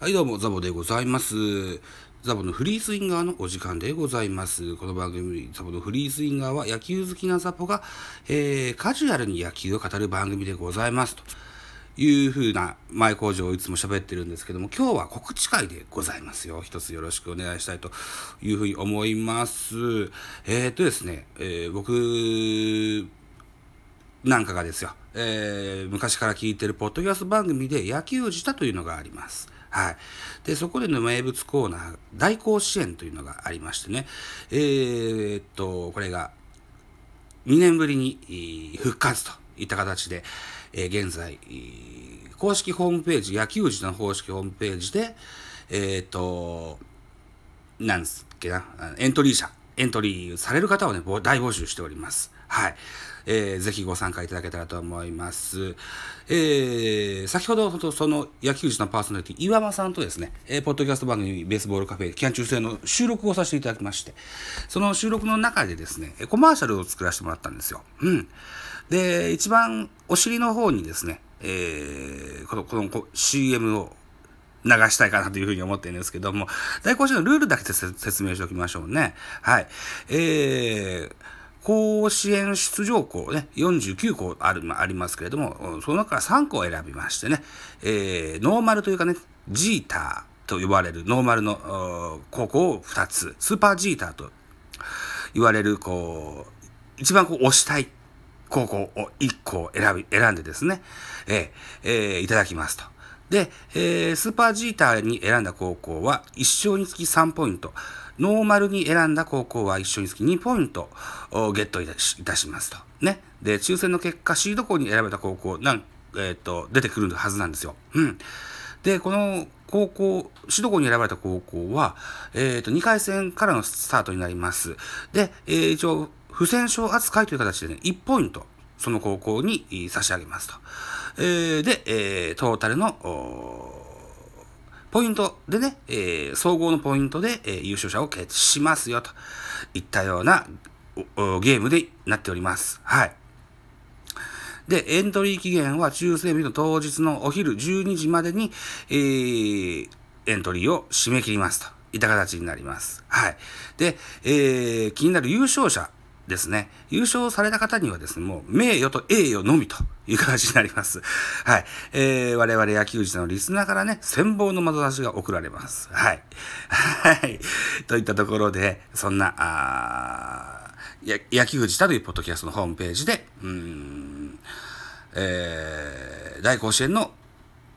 はい、どうも、ザボでございます。ザボのフリースインガーのお時間でございます。この番組、ザボのフリースインガーは野球好きなザボが、えー、カジュアルに野球を語る番組でございます。というふうな前工場をいつも喋ってるんですけども、今日は告知会でございますよ。一つよろしくお願いしたいというふうに思います。えー、っとですね、えー、僕、なんかがですよ、えー、昔から聞いてるポッドキャスト番組で野球舌というのがあります。はい。で、そこでの名物コーナー、大甲子園というのがありましてね、えー、っと、これが2年ぶりに復活といった形で、えー現在、公式ホームページ、野球児の公式ホームページで、えーっと、なんすっけな、エントリー者、エントリーされる方をね、大募集しております。はい。えーぜひご参加いただけたらと思います。えー先ほど、その野球児のパーソナリティ、岩間さんとですね、えーポッドキャスト番組、ベースボールカフェ、キャン中制の収録をさせていただきまして、その収録の中でですね、コマーシャルを作らせてもらったんですよ。うん。で、一番お尻の方にですね、えーこの、この CM を流したいかなというふうに思ってるんですけども、大甲子園のルールだけで説説明しておきましょうね。はい。えー、甲子園出場校ね、49校あるありますけれども、その中から3校を選びましてね、えー、ノーマルというかね、ジーターと呼ばれるノーマルの高校を2つ、スーパージーターと言われる、こう、一番こう推したい高校を1校選び、選んでですね、ええーいただきますと。で、えースーパージーターに選んだ高校は1勝につき3ポイント。ノーマルに選んだ高校は1勝につき2ポイントをゲットいたしいたしますと。ね。で、抽選の結果、シード校に選ばれた高校、なん、えっ、と、出てくるはずなんですよ。うん。で、この高校、首都高に選ばれた高校は、えっ、と、2回戦からのスタートになります。で、えー一応、不戦勝扱いという形でね、1ポイント、その高校に差し上げますと。えーで、えートータルの、ポイントでね、えー総合のポイントで、えー優勝者を決しますよといったようなゲームでなっております。はい。で、エントリー期限は抽選日の当日のお昼12時までに、えーエントリーを締め切りますといった形になります。はい。で、えー気になる優勝者ですね。優勝された方にはですね、もう名誉と栄誉のみという形になります。はい。えー我々野球児のリスナーからね、羨望の眼差しが送られます。はい。はい。といったところで、そんな、あや野球児というポッドキャストのホームページで、うん、えー大甲子園の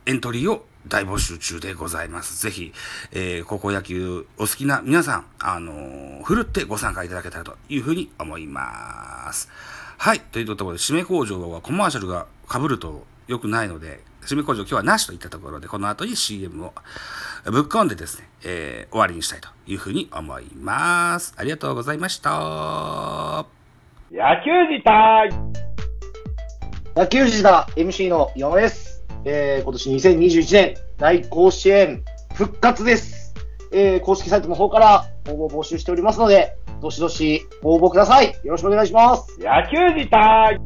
エントリーを大募集中でございます。ぜひ、えー高校野球お好きな皆さん、あのーふるってご参加いただけたらというふうに思います。はい。というところで、締め工場はコマーシャルが被ると良くないので、締め工場今日はなしといったところで、この後に CM をぶっ込んでですね、えー終わりにしたいというふうに思います。ありがとうございました。野球自体野球児だ MC の山です。えー、今年2021年大甲子園復活です。えー、公式サイトの方から応募募集しておりますので、どしどし応募ください。よろしくお願いします。野球自体